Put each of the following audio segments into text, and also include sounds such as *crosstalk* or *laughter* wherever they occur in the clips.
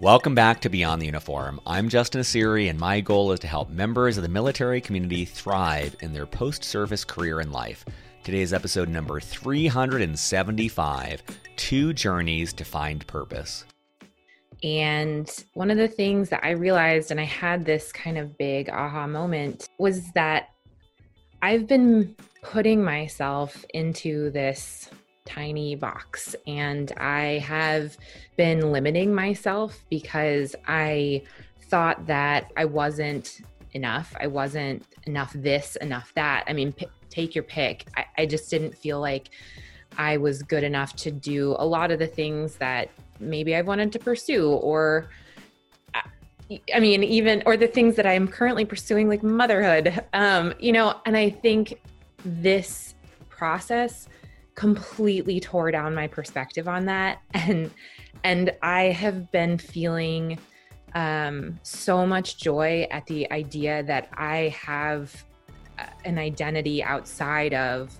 Welcome back to Beyond the Uniform. I'm Justin Nassiri, and my goal is to help members of the military community thrive in their post service career and life. Today's episode number 375 Two Journeys to Find Purpose. And one of the things that I realized, and I had this kind of big aha moment, was that I've been putting myself into this tiny box. And I have been limiting myself because I thought that I wasn't enough. I wasn't enough this, enough that. I mean, p- take your pick. I, I just didn't feel like I was good enough to do a lot of the things that maybe I wanted to pursue or. I mean, even or the things that I'm currently pursuing, like motherhood, um, you know, and I think this process completely tore down my perspective on that. *laughs* And and I have been feeling um, so much joy at the idea that I have uh, an identity outside of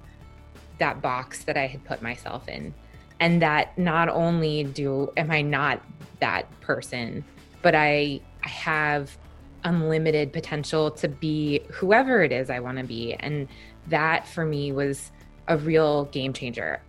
that box that I had put myself in. And that not only do am I not that person but I I have unlimited potential to be whoever it is I want to be. And that for me was a real game changer.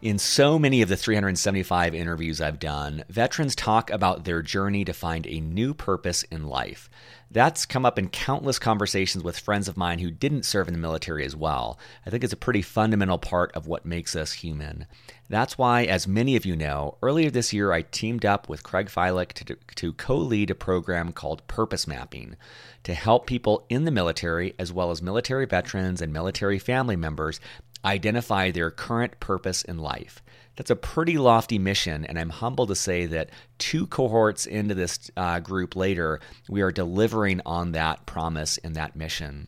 In so many of the 375 interviews I've done, veterans talk about their journey to find a new purpose in life. That's come up in countless conversations with friends of mine who didn't serve in the military as well. I think it's a pretty fundamental part of what makes us human. That's why, as many of you know, earlier this year I teamed up with Craig Filick to, to co lead a program called Purpose Mapping to help people in the military, as well as military veterans and military family members, identify their current purpose in life. That's a pretty lofty mission, and I'm humbled to say that two cohorts into this uh, group later, we are delivering on that promise and that mission.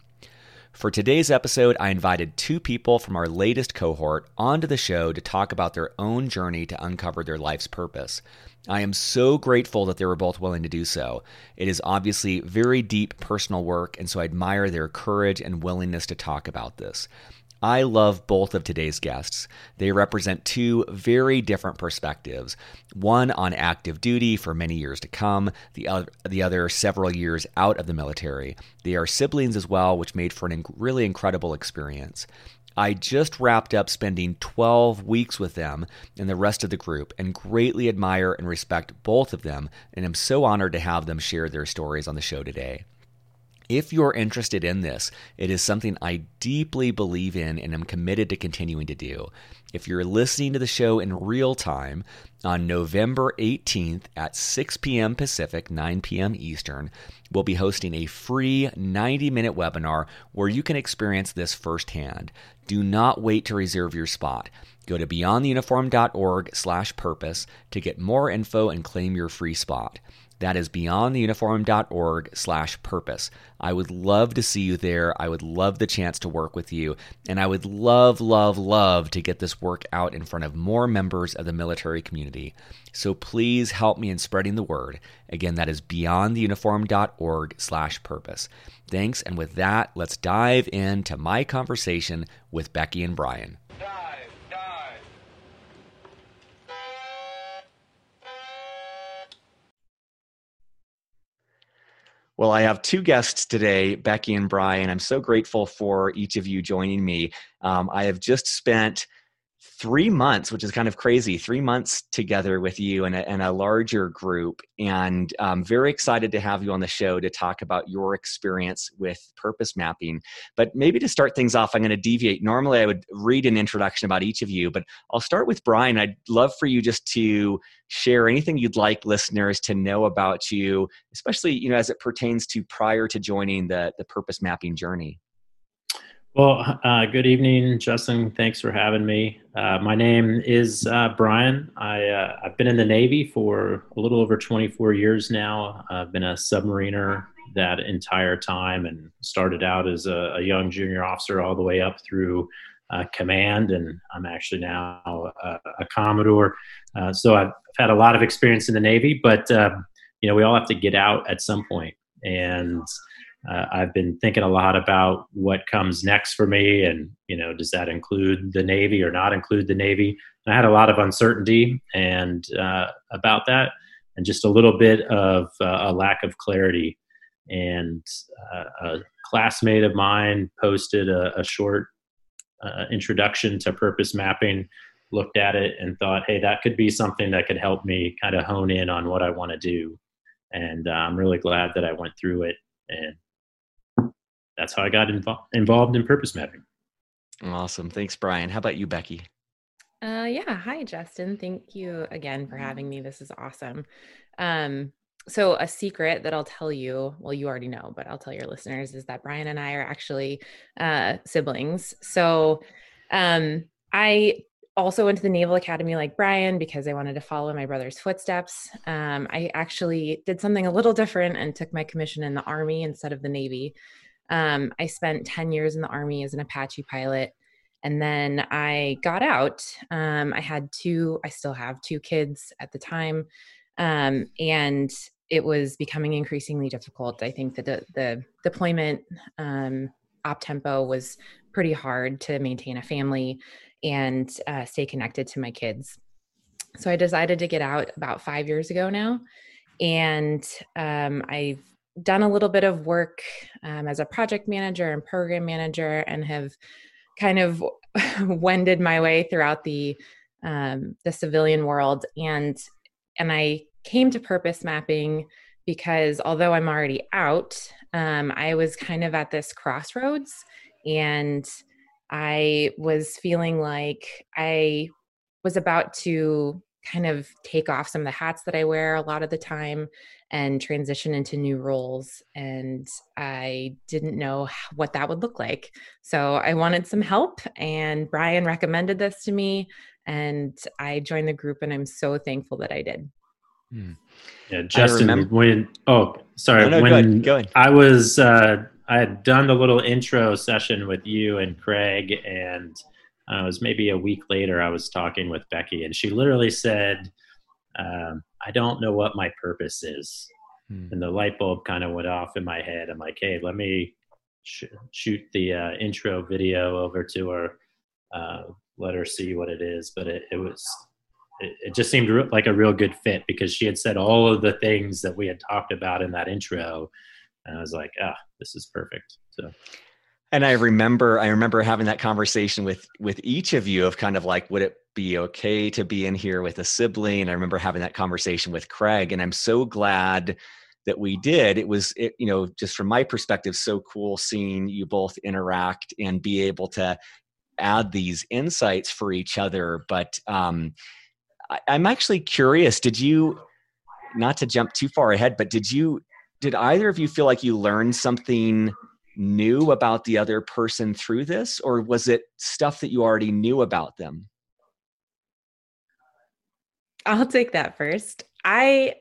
For today's episode, I invited two people from our latest cohort onto the show to talk about their own journey to uncover their life's purpose. I am so grateful that they were both willing to do so. It is obviously very deep personal work, and so I admire their courage and willingness to talk about this. I love both of today's guests. They represent two very different perspectives one on active duty for many years to come, the other, the other several years out of the military. They are siblings as well, which made for an really incredible experience. I just wrapped up spending 12 weeks with them and the rest of the group and greatly admire and respect both of them, and am so honored to have them share their stories on the show today. If you're interested in this, it is something I deeply believe in and am committed to continuing to do. If you're listening to the show in real time on November 18th at 6 p.m. Pacific, 9 p.m. Eastern, we'll be hosting a free 90 minute webinar where you can experience this firsthand. Do not wait to reserve your spot. Go to beyondtheuniform.org/purpose to get more info and claim your free spot. That is beyondtheuniform.org slash purpose. I would love to see you there. I would love the chance to work with you. And I would love, love, love to get this work out in front of more members of the military community. So please help me in spreading the word. Again, that is beyondtheuniform.org slash purpose. Thanks. And with that, let's dive into my conversation with Becky and Brian. Well, I have two guests today, Becky and Brian. I'm so grateful for each of you joining me. Um, I have just spent three months, which is kind of crazy, three months together with you and a, larger group. And I'm very excited to have you on the show to talk about your experience with purpose mapping. But maybe to start things off, I'm going to deviate. Normally, I would read an introduction about each of you, but I'll start with Brian. I'd love for you just to share anything you'd like listeners to know about you, especially you know as it pertains to prior to joining the the purpose mapping journey. Well, uh, good evening, Justin. Thanks for having me. Uh, my name is uh, Brian. I, uh, been in the Navy for a little over 24 years now. I've been a submariner that entire time and started out as a, a young junior officer all the way up through uh, command. And I'm actually now a, a Commodore. Uh, so I've, had a lot of experience in the Navy, but, you know, we all have to get out at some point. And uh, I've been thinking a lot about what comes next for me, and you know, does that include the Navy or not include the Navy? And I had a lot of uncertainty and uh, about that, and just a little bit of uh, a lack of clarity. And uh, a classmate of mine posted a, a short uh, introduction to purpose mapping, looked at it and thought, hey, that could be something that could help me kind of hone in on what I want to do. And uh, I'm really glad that I went through it. And that's how I got invo- involved in purpose mapping. Awesome. Thanks, Brian. How about you, Becky? Uh, yeah. Hi, Justin. Thank you again for having me. This is awesome. Um, so a secret that I'll tell you, well, you already know, but I'll tell your listeners is that Brian and I are actually uh, siblings. So um, I also went to the Naval Academy like Brian because I wanted to follow my brother's footsteps. Um, I actually did something a little different and took my commission in the Army instead of the Navy. Um, I spent 10 years in the Army as an Apache pilot. And then I got out. Um, I had two, I still have two kids at the time. Um, and it was becoming increasingly difficult. I think that the, the deployment um, op tempo was pretty hard to maintain a family and uh, stay connected to my kids. So I decided to get out about five years ago now. And um, I've done a little bit of work um, as a project manager and program manager and have kind of *laughs* wended my way throughout the um, the civilian world. And and I came to purpose mapping because although I'm already out, um, I was kind of at this crossroads and I was feeling like I was about to kind of take off some of the hats that I wear a lot of the time and transition into new roles. And I didn't know what that would look like. So I wanted some help, and Brian recommended this to me. And I joined the group, and I'm so thankful that I did. Hmm. Yeah, Justin, remember- when, oh, sorry, no, no, when go ahead, go ahead. I was, uh, I had done the little intro session with you and Craig, and uh, it was maybe a week later. I was talking with Becky, and she literally said, um, "I don't know what my purpose is," hmm. and the light bulb kind of went off in my head. I'm like, "Hey, let me sh- shoot the uh, intro video over to her, uh, let her see what it is." But it, it was it, it just seemed re- like a real good fit because she had said all of the things that we had talked about in that intro and i was like ah this is perfect so and i remember i remember having that conversation with with each of you of kind of like would it be okay to be in here with a sibling i remember having that conversation with craig and i'm so glad that we did it was it, you know just from my perspective so cool seeing you both interact and be able to add these insights for each other but um I, I'm actually curious. Did you, not to jump too far ahead, but did you, did either of you feel like you learned something new about the other person through this, or was it stuff that you already knew about them? I'll take that first. I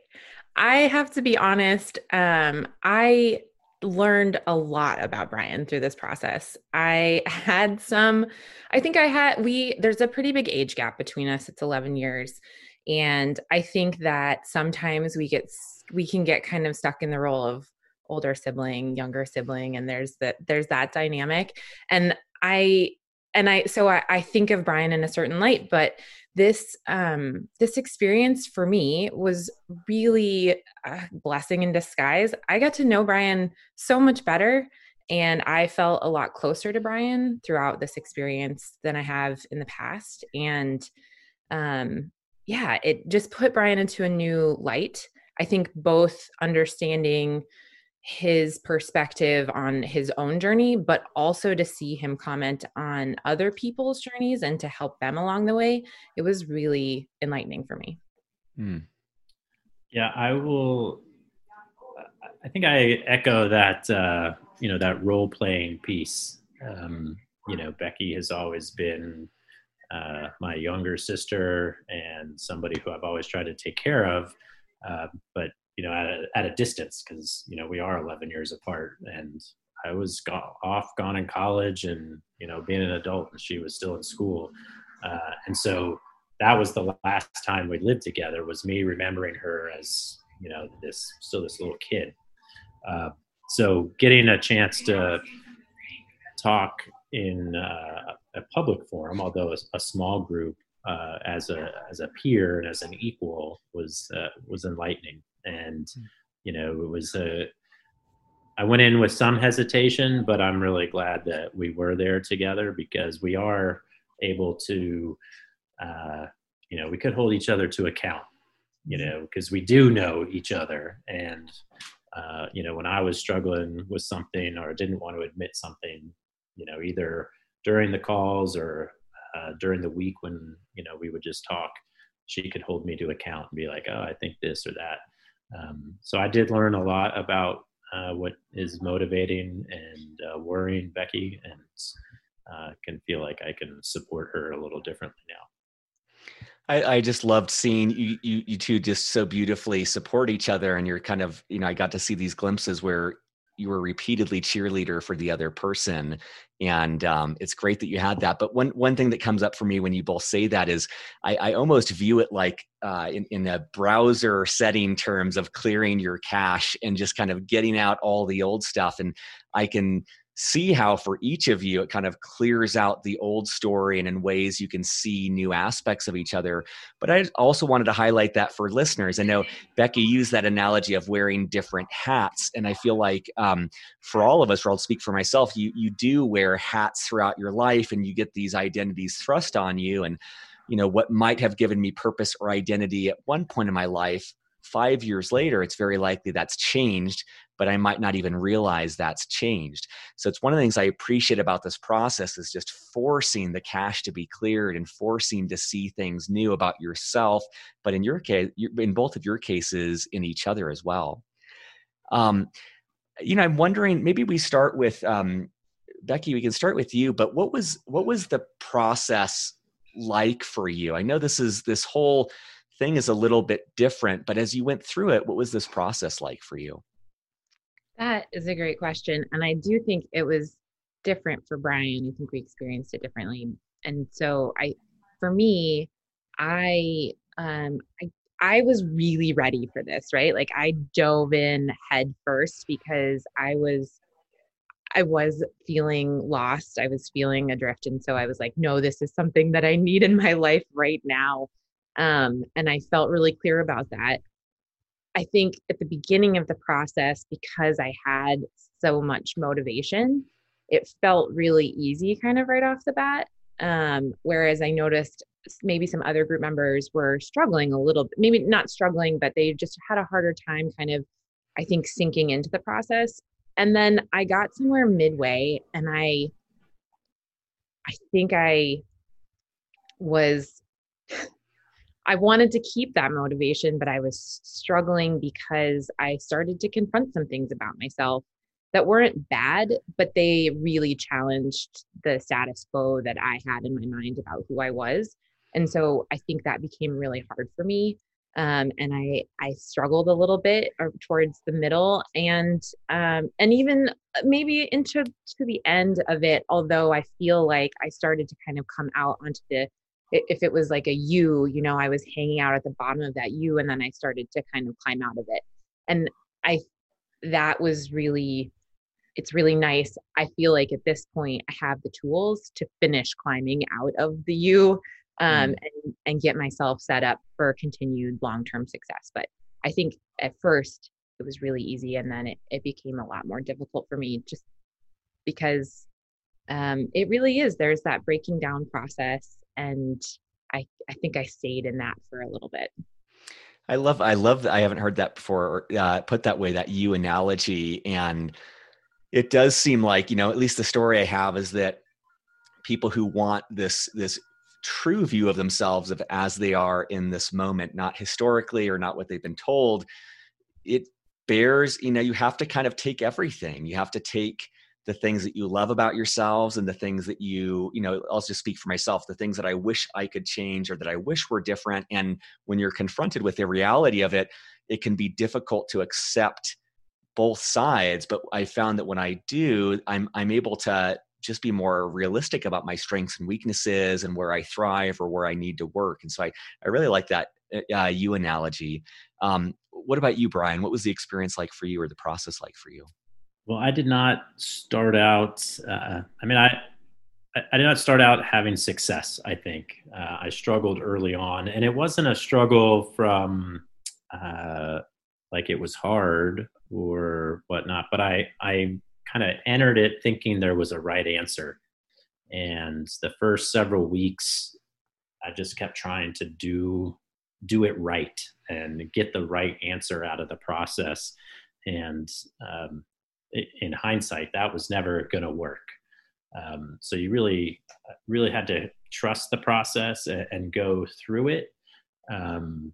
I have to be honest. Um, I learned a lot about Brian through this process. I had some, I think I had, we, there's a pretty big age gap between us. It's 11 years. And I think that sometimes we get, we can get kind of stuck in the role of older sibling, younger sibling, and there's that, there's that dynamic. And I, and I, so I, I think of Brian in a certain light, but this um this experience for me was really a blessing in disguise. I got to know brian so much better and i felt a lot closer to brian throughout this experience than i have in the past. And um yeah it just put brian into a new light. I think both understanding his perspective on his own journey, but also to see him comment on other people's journeys and to help them along the way. It was really enlightening for me. Hmm. Yeah, I will. I think I echo that, uh, you know, that role playing piece. Um, you know, Becky has always been uh, my younger sister and somebody who I've always tried to take care of. Uh, but you know, at a, at a distance because, you know, we are 11 years apart and I was go- off, gone in college and, you know, being an adult and she was still in school. Uh, and so that was the last time we lived together was me remembering her as, you know, this, still this little kid. Uh, so getting a chance to talk in uh, a public forum, although a, a small group, uh, as a as a peer and as an equal was uh, was enlightening. And hmm. you know, it was a I went in with some hesitation, but I'm really glad that we were there together because we are able to, uh, you know, we could hold each other to account, you mm-hmm. know, because we do know each other. And, uh, you know, when I was struggling with something or didn't want to admit something, you know, either during the calls or uh, during the week when, you know, we would just talk, she could hold me to account and be like, oh, I think this or that. Um, so I did learn a lot about uh, what is motivating and uh, worrying Becky, and uh, can feel like I can support her a little differently now. I, I, just loved seeing you, you, you two just so beautifully support each other, and you're kind of, you know, I got to see these glimpses where you were repeatedly cheerleader for the other person and um, it's great that you had that but one one thing that comes up for me when you both say that is i, I almost view it like uh, in, in a browser setting terms of clearing your cache and just kind of getting out all the old stuff and i can see how for each of you it kind of clears out the old story and in ways you can see new aspects of each other. But i also wanted to highlight that for listeners. I know *laughs* becky used that analogy of wearing different hats. And i feel like um, for all of us or i'll speak for myself you you do wear hats throughout your life and you get these identities thrust on you. And you know what might have given me purpose or identity at one point in my life five years later, it's very likely that's changed, but I might not even realize that's changed. So it's one of the things I appreciate about this process is just forcing the cache to be cleared and forcing to see things new about yourself, but in your case, in both of your cases, in each other as well. Um, you know, I'm wondering. Maybe we start with um, Becky. We can start with you. But what was what was the process like for you? I know this is this whole thing is a little bit different, but as you went through it, what was this process like for you? That is a great question. And I do think it was different for Brian. I think we experienced it differently. And so I for me, I um I I was really ready for this, right? Like I dove in head first because I was I was feeling lost. I was feeling adrift. And so I was like, no, this is something that I need in my life right now. Um, and I felt really clear about that. I think at the beginning of the process, because I had so much motivation, it felt really easy kind of right off the bat. Um, whereas I noticed maybe some other group members were struggling a little bit, maybe not struggling, but they just had a harder time kind of, I think, sinking into the process. And then I got somewhere midway and I, I think I was I wanted to keep that motivation, but I was struggling because I started to confront some things about myself that weren't bad, but they really challenged the status quo that I had in my mind about who I was. And so I think that became really hard for me. Um, and I I struggled a little bit uh, towards the middle and um, and even maybe into to the end of it. Although I feel like I started to kind of come out onto the if it was like a U, you know, I was hanging out at the bottom of that U and then I started to kind of climb out of it. And I, that was really, it's really nice. I feel like at this point I have the tools to finish climbing out of the U um, mm. and, and get myself set up for continued long term success. But I think at first it was really easy and then it, it became a lot more difficult for me just because um, it really is. There's that breaking down process and I I think I stayed in that for a little bit. I love I love that. I haven't heard that before uh, put that way that you analogy and it does seem like you know at least the story I have is that people who want this this true view of themselves of as they are in this moment not historically or not what they've been told it bears you know you have to kind of take everything you have to take the things that you love about yourselves and the things that you you know i'll just speak for myself the things that i wish i could change or that i wish were different. And when you're confronted with the reality of it it can be difficult to accept both sides. But i found that when i do i'm i'm able to just be more realistic about my strengths and weaknesses and where i thrive or where i need to work. And so i, I really like that uh, you analogy. Um, what about you brian? What was the experience like for you or the process like for you well, I did not start out. Uh, I mean, I I did not start out having success. I think uh, I struggled early on, and it wasn't a struggle from uh, like it was hard or whatnot. But I I kind of entered it thinking there was a right answer, and the first several weeks, I just kept trying to do do it right and get the right answer out of the process. And um, in hindsight, that was never going to work. Um, so you really, really had to trust the process and, and go through it, um,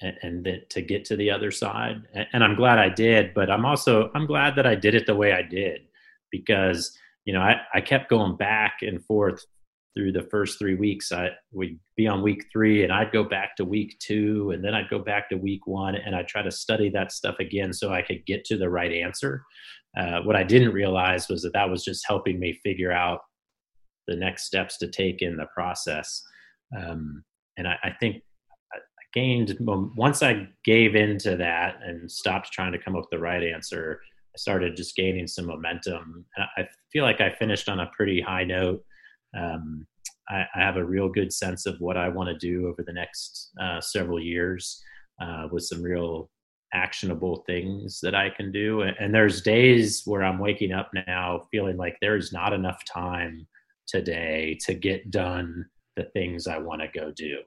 and, and that to get to the other side. And, and I'm glad I did, but I'm also I'm glad that I did it the way I did because you know I, I kept going back and forth through the first three weeks. I would be on week three, and I'd go back to week two, and then I'd go back to week one, and I'd try to study that stuff again so I could get to the right answer. Uh, what I didn't realize was that that was just helping me figure out the next steps to take in the process. Um, and I, I think I gained once I gave into that and stopped trying to come up with the right answer. I started just gaining some momentum. I feel like I finished on a pretty high note. Um, I, I, have a real good sense of what I want to do over the next uh, several years uh, with some real actionable things that I can do. And there's days where I'm waking up now feeling like there's not enough time today to get done the things I want to go do.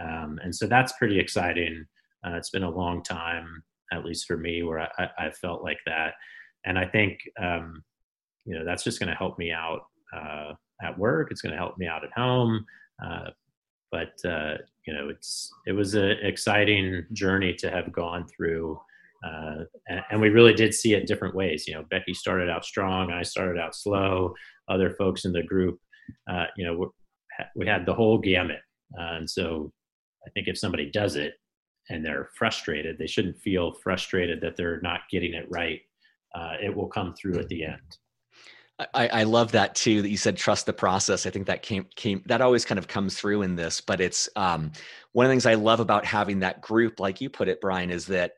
Um, and so that's pretty exciting. Uh, it's been a long time, at least for me, where I, I felt like that. And I think, um, you know, that's just going to help me out uh, at work. It's going to help me out at home. Uh, but uh, you know, it's it was an exciting journey to have gone through, uh, and, and, we really did see it different ways. You know, Becky started out strong, I started out slow. Other folks in the group, uh, you know, we had the whole gamut, uh, and so I think if somebody does it and they're frustrated, they shouldn't feel frustrated that they're not getting it right. Uh, it will come through at the end. I, I love that too that you said trust the process. I think that came came that always kind of comes through in this, but it's um, one of the things I love about having that group, like you put it, Brian, is that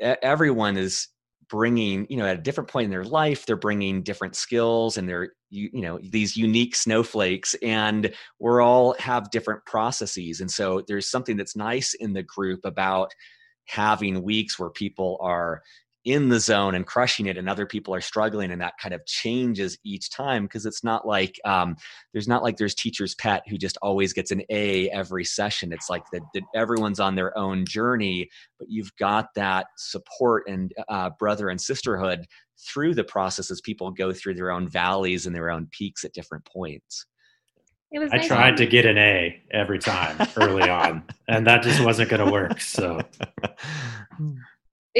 everyone is bringing you know at a different point in their life they're bringing different skills and they're you, you know these unique snowflakes and we're all have different processes and so there's something that's nice in the group about having weeks where people are in the zone and crushing it and other people are struggling and that kind of changes each time because it's not like um, there's not like there's teacher's pet who just always gets an a every session. It's like that, that everyone's on their own journey but you've got that support and uh, brother and sisterhood through the process as people go through their own valleys and their own peaks at different points. I nice tried to get an A every time early on, and that just wasn't going to work. So *laughs*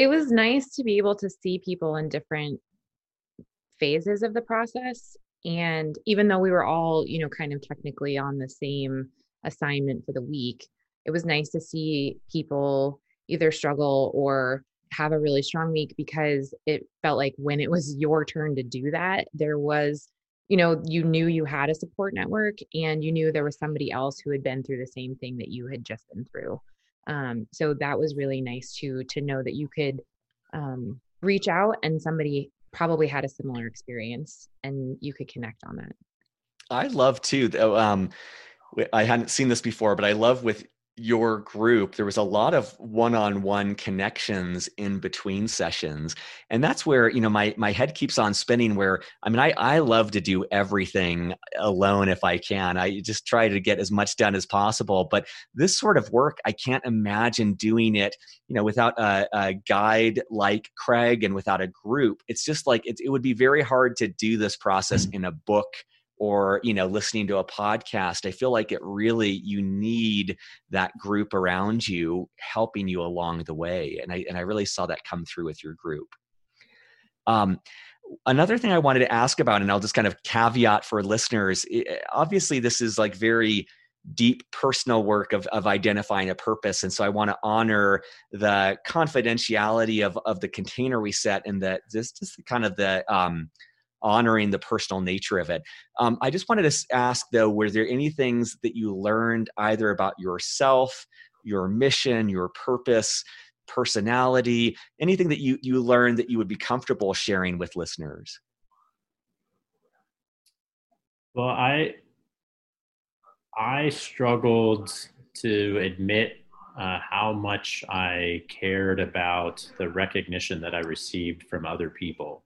it was nice to be able to see people in different phases of the process. And even though we were all you know kind of technically on the same assignment for the week it was nice to see people either struggle or have a really strong week because it felt like when it was your turn to do that there was you know you knew you had a support network and you knew there was somebody else who had been through the same thing that you had just been through um, so that was really nice to to know that you could um, reach out and somebody probably had a similar experience and you could connect on that. I love too um, i hadn't seen this before but i love with your group there was a lot of one-on-one connections in between sessions and that's where you know my my head keeps on spinning where i mean i i love to do everything alone if i can i just try to get as much done as possible but this sort of work i can't imagine doing it you know without a, a guide like craig and without a group it's just like it, it would be very hard to do this process mm. in a book or you know listening to a podcast i feel like it really you need that group around you helping you along the way and i and i really saw that come through with your group. Um, another thing i wanted to ask about and i'll just kind of caveat for listeners obviously this is like very deep personal work of, of identifying a purpose and so i want to honor the confidentiality of, of the container we set and that this just kind of the um, honoring the personal nature of it. Um, I just wanted to ask though, were there any things that you learned either about yourself, your mission, your purpose, personality, anything that you you learned that you would be comfortable sharing with listeners? Well, I I struggled to admit uh, how much I cared about the recognition that I received from other people,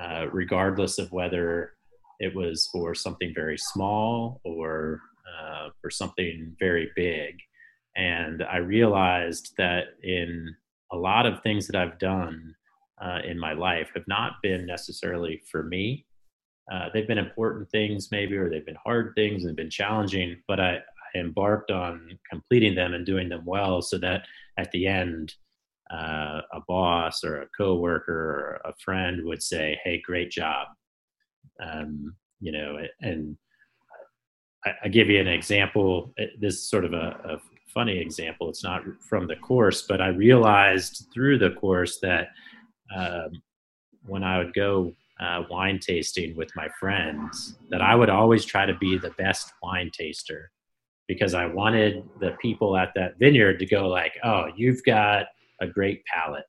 uh, regardless of whether it was for something very small or uh, for something very big. And I realized that in a lot of things that I've done uh, in my life have not been necessarily for me. Uh, they've been important things, maybe, or they've been hard things and been challenging, but I, I embarked on completing them and doing them well so that at the end, uh, a boss or a coworker or a friend would say, "Hey, great job," um, you know. And I, I, give you an example. This is sort of a, a, funny example. It's not from the course, but I realized through the course that um, when I would go uh, wine tasting with my friends, that I would always try to be the best wine taster because I wanted the people at that vineyard to go like, "Oh, you've got a great palate."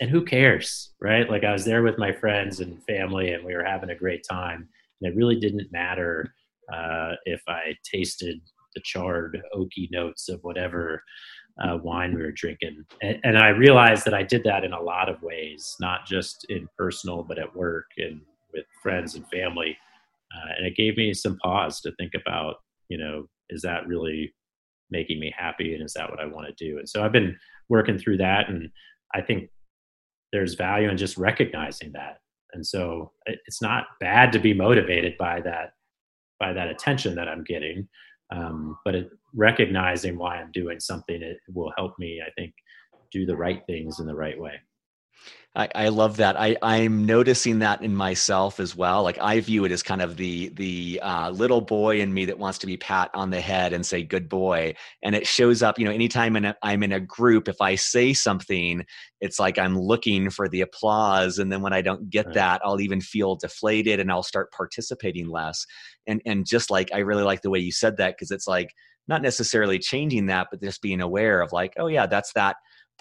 And who cares, right? Like I was there with my friends and family, and we were having a great time. And it really didn't matter uh, if I tasted the charred oaky notes of whatever uh, wine we were drinking. And, and, I realized that I did that in a lot of ways, not just in personal, but at work and with friends and family. Uh, and it gave me some pause to think about, you know, is that really making me happy and is that what I want to do? And so I've been working through that. And I think there's value in just recognizing that. And so it's not bad to be motivated by that by that attention that I'm getting. Um, but it, recognizing why I'm doing something, it will help me, I think, do the right things in the right way. I, I love that. I, I'm noticing that in myself as well. Like I view it as kind of the the uh, little boy in me that wants to be pat on the head and say "good boy," and it shows up. You know, anytime in a, I'm in a group, if I say something, it's like I'm looking for the applause, and then when I don't get right. that, I'll even feel deflated and I'll start participating less. And and just like I really like the way you said that because it's like not necessarily changing that, but just being aware of like, oh yeah, that's that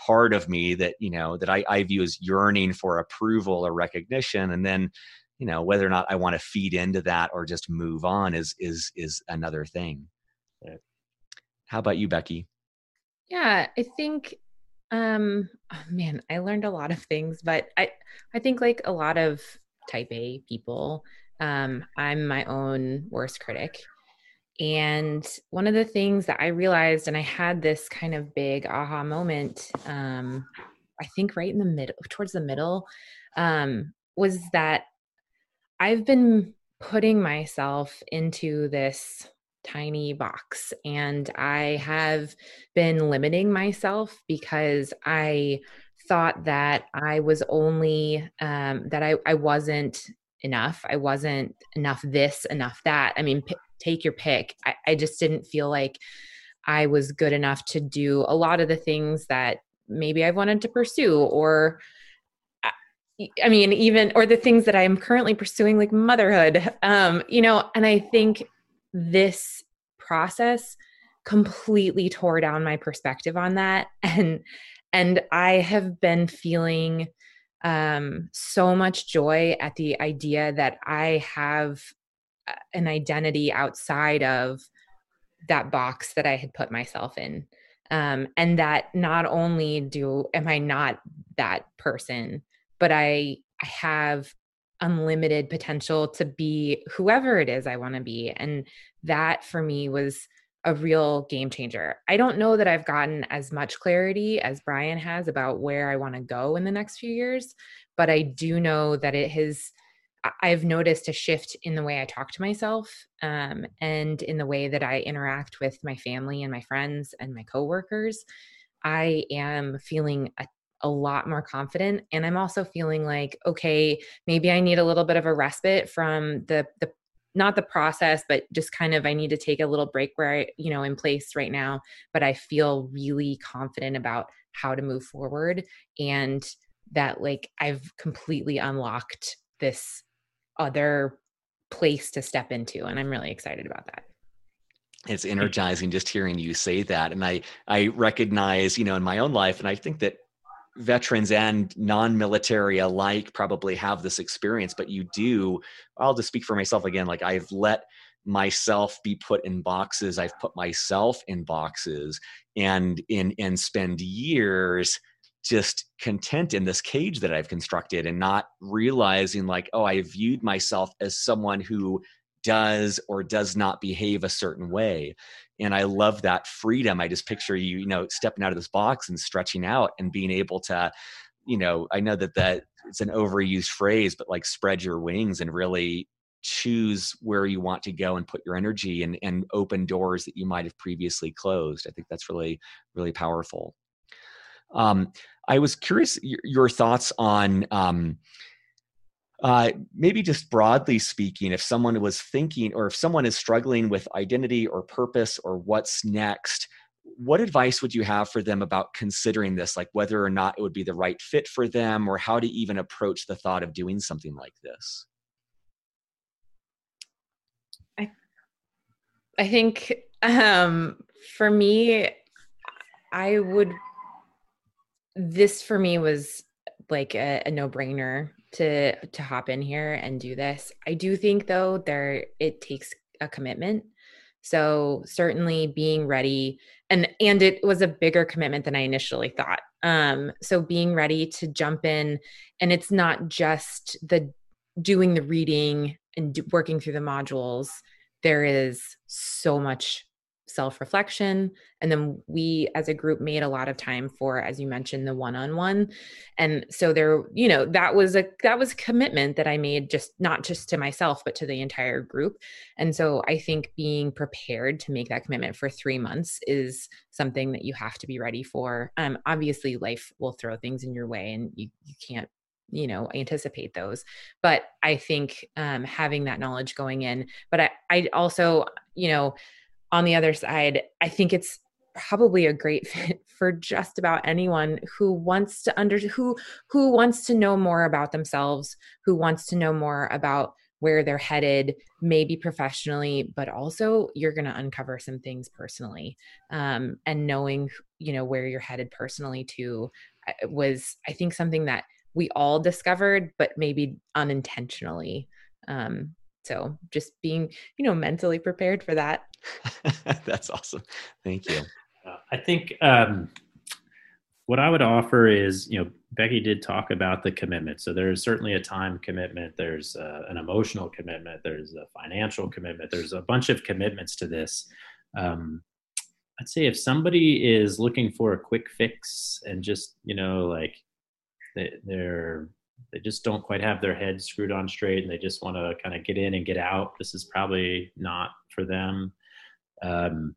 part of me that you know that I, I view as yearning for approval or recognition. And then you know whether or not i want to feed into that or just move on is is is another thing. How about you becky? Yeah i think um oh man i learned a lot of things but i i think like a lot of type a people um i'm my own worst critic and one of the things that I realized, and I had this kind of big aha moment, um, I think right in the middle, towards the middle, um, was that I've been putting myself into this tiny box and I have been limiting myself because I thought that I was only, um, that I, I wasn't enough. I wasn't enough this, enough that. I mean, p- take your pick. I, I just didn't feel like I was good enough to do a lot of the things that maybe I wanted to pursue or I mean, even or the things that I am currently pursuing, like motherhood. Um, you know, and I think this process completely tore down my perspective on that. *laughs* And and I have been feeling um so much joy at the idea that I have an identity outside of that box that I had put myself in. Um, and that not only do am I not that person, but I I have unlimited potential to be whoever it is I want to be. And that for me was a real game changer. I don't know that I've gotten as much clarity as Brian has about where I want to go in the next few years, but I do know that it has I've noticed a shift in the way I talk to myself um, and in the way that I interact with my family and my friends and my coworkers. I am feeling a, a lot more confident. And I'm also feeling like, okay, maybe I need a little bit of a respite from the, the, not the process, but just kind of I need to take a little break where I, you know, in place right now. But I feel really confident about how to move forward and that like I've completely unlocked this other place to step into and i'm really excited about that. It's energizing just hearing you say that and i i recognize you know in my own life and i think that veterans and non-military alike probably have this experience but you do i'll just speak for myself again like i've let myself be put in boxes. I've put myself in boxes and in and spend years just content in this cage that i've constructed and not realizing like oh i viewed myself as someone who does or does not behave a certain way. And i love that freedom. I just picture you you know stepping out of this box and stretching out and being able to you know i know that that it's an overused phrase but like spread your wings and really choose where you want to go and put your energy and and open doors that you might have previously closed. I think that's really really powerful um, i was curious your, thoughts on um, uh, maybe just broadly speaking, if someone was thinking or if someone is struggling with identity or purpose or what's next, what advice would you have for them about considering this, like whether or not it would be the right fit for them or how to even approach the thought of doing something like this? I, I think um, for me, I would, this for me was like a, a no brainer to to hop in here and do this. I do think though there it takes a commitment. So certainly being ready and and it was a bigger commitment than I initially thought. Um so being ready to jump in and it's not just the doing the reading and do, working through the modules. There is so much self reflection. And then we as a group made a lot of time for, as you mentioned, the one on one. And so there, you know, that was a, that was a commitment that I made just not just to myself, but to the entire group. And so I think being prepared to make that commitment for three months is something that you have to be ready for. Um, obviously, life will throw things in your way and you, you can't you know anticipate those but i think um, having that knowledge going in but i i also you know on the other side, I think it's probably a great *laughs* fit for just about anyone who wants to under who who wants to know more about themselves, who wants to know more about where they're headed, maybe professionally, but also you're going to uncover some things personally. Um, and knowing, you know, where you're headed personally too uh, was, I think, something that we all discovered, but maybe unintentionally. Um, so just being, you know, mentally prepared for that. *laughs* That's awesome. Thank you. Uh, I think um, what I would offer is, you know, Becky did talk about the commitment. So there's certainly a time commitment, there's uh, an emotional commitment, there's a financial commitment, there's a bunch of commitments to this. Um, I'd say if somebody is looking for a quick fix and just, you know, like they, they're they just don't quite have their head screwed on straight and they just want to kind of get in and get out. This is probably not for them. Um,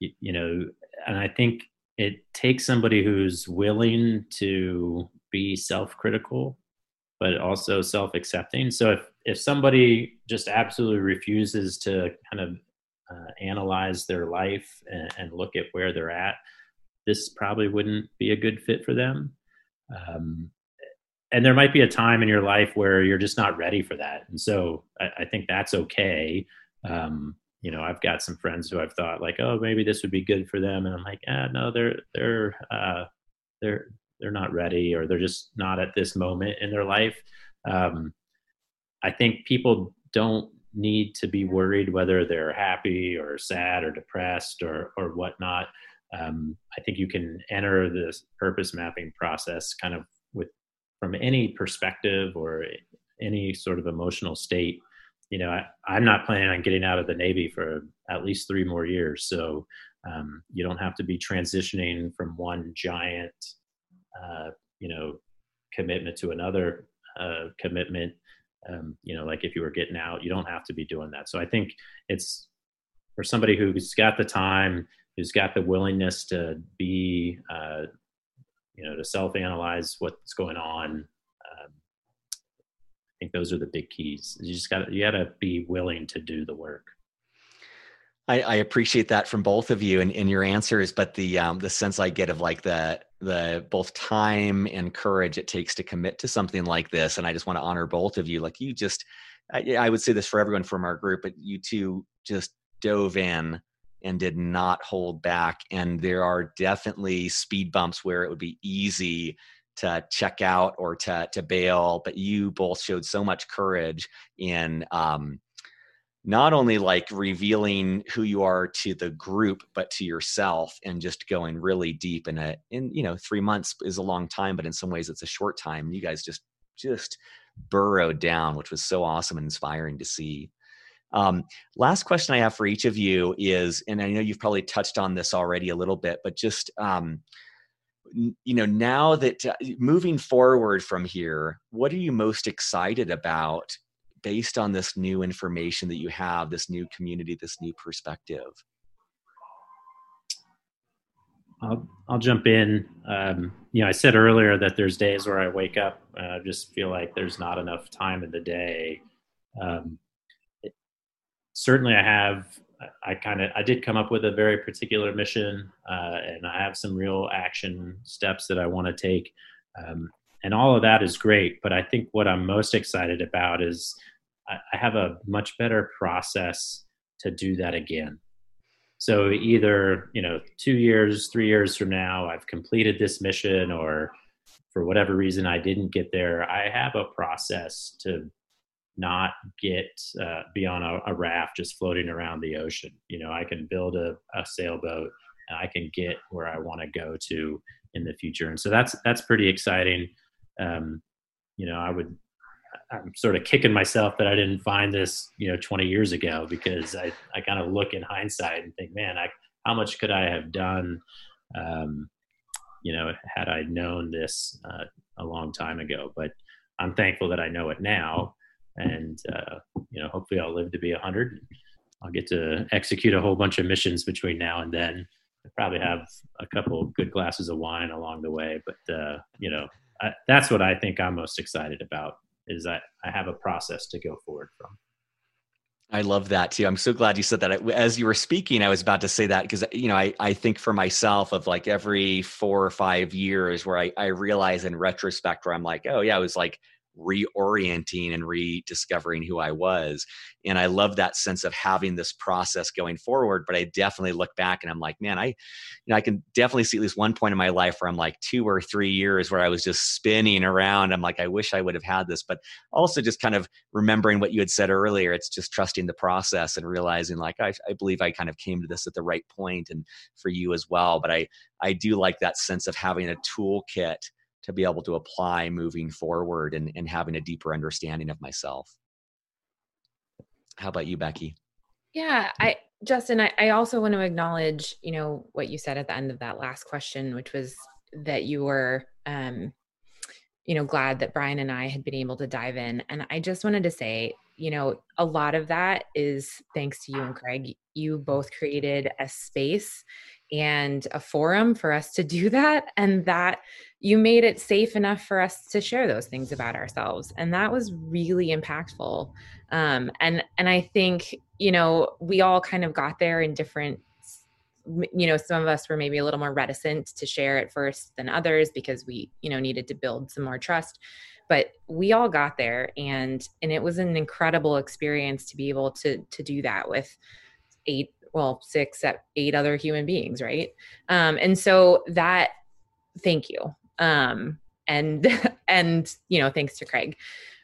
you, you know and i think it takes somebody who's willing to be self-critical but also self-accepting. So if if somebody just absolutely refuses to kind of uh, analyze their life and, and, look at where they're at this probably wouldn't be a good fit for them. Um, and there might be a time in your life where you're just not ready for that. And so i, I think that's okay. Um, you know i've got some friends who i've thought like oh maybe this would be good for them. And i'm like ah no they're they're uh, they're they're not ready or they're just not at this moment in their life. Um, i think people don't need to be worried whether they're happy or sad or depressed or or whatnot. Um, i think you can enter this purpose mapping process kind of from any perspective or any sort of emotional state you know I, am not planning on getting out of the navy for at least three more years. So um, you don't have to be transitioning from one giant uh, you know commitment to another uh, commitment. Um, you know like if you were getting out you don't have to be doing that. So i think it's for somebody who's got the time who's got the willingness to be uh, you know to self analyze what's going on. Um, i think those are the big keys. You just got you got to be willing to do the work. I, I, appreciate that from both of you and in your answers, but the um, the sense I get of like the the both time and courage it takes to commit to something like this, and I just want to honor both of you. Like you just, I, I would say this for everyone from our group, but you two just dove in and did not hold back. And there are definitely speed bumps where it would be easy to check out or to to bail, but you both showed so much courage in um, not only like revealing who you are to the group, but to yourself, and just going really deep in a in you know three months is a long time, but in some ways it's a short time. You guys just just burrowed down, which was so awesome and inspiring to see. Um, last question I have for each of you is, and I know you've probably touched on this already a little bit, but just um, you know, now that uh, moving forward from here, what are you most excited about based on this new information that you have, this new community, this new perspective? I'll I'll jump in. Um, you know, I said earlier that there's days where I wake up and I just feel like there's not enough time in the day. Um, certainly, I have. I kind of I did come up with a very particular mission, uh, and I have some real action steps that I want to take, um, and all of that is great. But I think what I'm most excited about is I, I have a much better process to do that again. So either, you know, two years, three years from now, I've completed this mission, or for whatever reason I didn't get there, I have a process to not get uh, be on a, a, raft just floating around the ocean. You know, I can build a, a sailboat and I can get where I want to go to in the future. And so that's that's pretty exciting. Um, you know, I would I'm sort of kicking myself that I didn't find this, you know, 20 years ago because I, I kind of look in hindsight and think, man, I, how much could I have done, um, you know, had I known this uh, a long time ago? But I'm thankful that I know it now, and uh, you know, hopefully I'll live to be 100. I'll get to execute a whole bunch of missions between now and then. I probably have a couple good glasses of wine along the way, but uh, you know, I, that's what I think I'm most excited about is that I have a process to go forward from. I love that too. I'm so glad you said that. As you were speaking, I was about to say that because you know I I think for myself of like every four or five years where I I realize in retrospect where I'm like oh yeah I was like reorienting and rediscovering who I was. And I love that sense of having this process going forward. But I definitely look back and I'm like, man, I, you know, I can definitely see at least one point in my life where I'm like two or three years where I was just spinning around. I'm like, I wish I would have had this. But also just kind of remembering what you had said earlier. It's just trusting the process and realizing like, I, I believe I kind of came to this at the right point and for you as well. But I, I do like that sense of having a toolkit to be able to apply moving forward and, and having a deeper understanding of myself. How about you, Becky? Yeah, I Justin, I, I also want to acknowledge, you know, what you said at the end of that last question, which was that you were um, you know, glad that Brian and I had been able to dive in. And I just wanted to say, you know, a lot of that is thanks to you and Craig. You both created a space and a forum for us to do that and that you made it safe enough for us to share those things about ourselves and that was really impactful. Um, and and i think you know we all kind of got there in different you know some of us were maybe a little more reticent to share at first than others because we you know needed to build some more trust but we all got there and and it was an incredible experience to be able to to do that with eight well six at eight other human beings right? Um and so that thank you. Um and *laughs* and you know thanks to craig.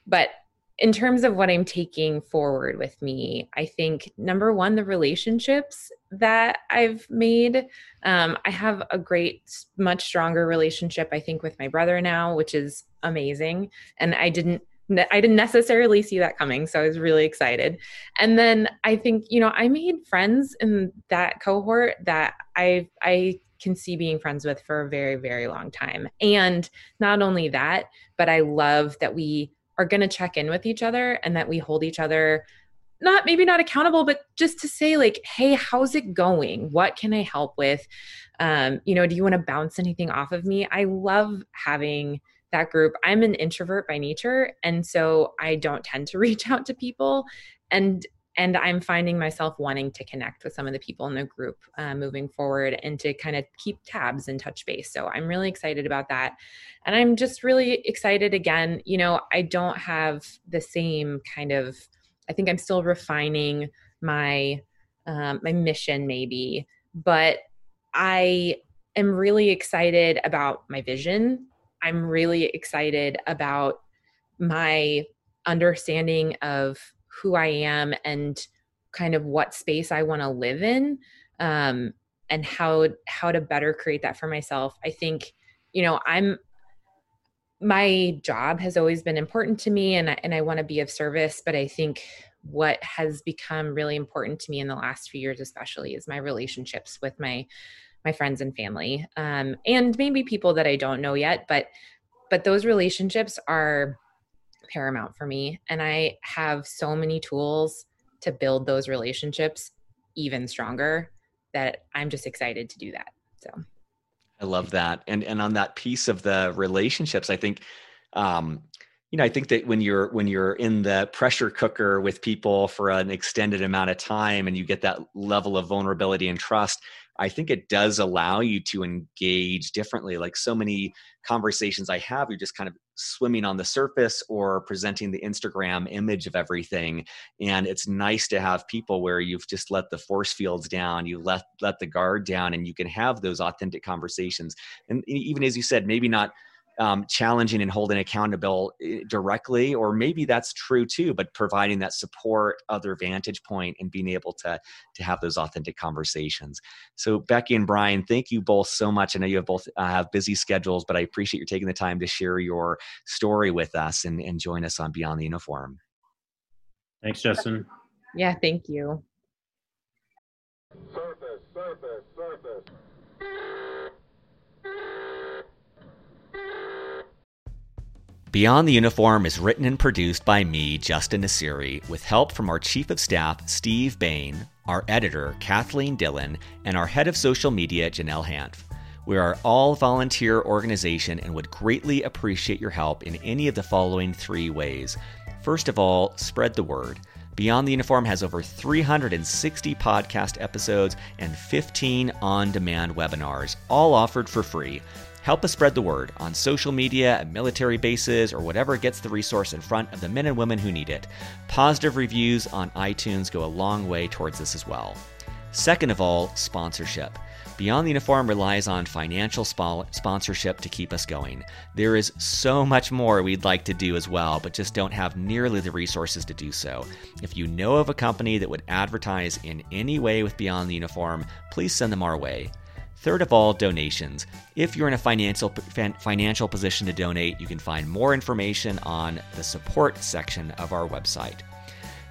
But in terms of what i'm taking forward with me i think number one the relationships that i've made. Um, i have a great much stronger relationship i think with my brother now which is amazing. And i didn't I didn't necessarily see that coming, so I was really excited. And then I think, you know, I made friends in that cohort that I I can see being friends with for a very very long time. And not only that, but I love that we are going to check in with each other and that we hold each other not maybe not accountable but just to say like hey how's it going what can i help with um you know do you want to bounce anything off of me i love having that group. I'm an introvert by nature, and so I don't tend to *laughs* reach out to people. And and I'm finding myself wanting to connect with some of the people in the group uh, moving forward and to kind of keep tabs and touch base. So I'm really excited about that. And I'm just really excited again. You know, I don't have the same kind of, I think I'm still refining my um, my mission, maybe. But I am really excited about my vision. I'm really excited about my understanding of who I am and kind of what space I want to live in um, and how how to better create that for myself. I think you know I'm my job has always been important to me and I, and I want to be of service but I think what has become really important to me in the last few years especially is my relationships with my my friends and family um, and maybe people that I don't know yet but but those relationships are paramount for me and I have so many tools to build those relationships even stronger that I'm just excited to do that so I love that. And and on that piece of the relationships, I think um, you know, I think that when you're when you're in the pressure cooker with people for an extended amount of time and you get that level of vulnerability and trust, I think it does allow you to engage differently. Like so many conversations I have, you're just kind of swimming on the surface or presenting the Instagram image of everything. And it's nice to have people where you've just let the force fields down, you let let the guard down, and you can have those authentic conversations. And even as you said, maybe not um, challenging and holding accountable eh, directly, or maybe that's true too, but providing that support, other vantage point, and being able to to have those authentic conversations. So, Becky and Brian, thank you both so much. I know you have both uh, have busy schedules, but I appreciate you taking the time to share your story with us and, and join us on Beyond the Uniform. Thanks, Justin. Yeah, thank you. Beyond the Uniform is written and produced by me, Justin Nassiri, with help from our Chief of Staff, Steve Bain, our editor, Kathleen Dillon, and our head of social media, Janelle Hanf. We are all volunteer organization and would greatly appreciate your help in any of the following three ways. First of all, spread the word. Beyond the Uniform has over 360 podcast episodes and 15 on demand webinars, all offered for free. Help us spread the word on social media, at military bases, or whatever gets the resource in front of the men and women who need it. Positive reviews on iTunes go a long way towards this as well. Second of all, sponsorship. Beyond the Uniform relies on financial sponsorship to keep us going. There is so much more we'd like to do as well, but just don't have nearly the resources to do so. If you know of a company that would advertise in any way with Beyond the Uniform, please send them our way. Third of all, donations. If you're in a financial financial position to donate, you can find more information on the support section of our website.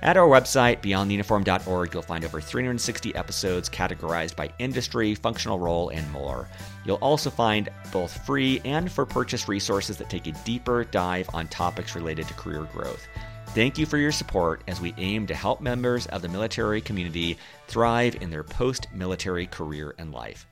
At our website, beyondtheuniform.org, you'll find over 360 episodes categorized by industry, functional role, and more. You'll also find both free and for purchase resources that take a deeper dive on topics related to career growth. Thank you for your support as we aim to help members of the military community thrive in their post military career and life.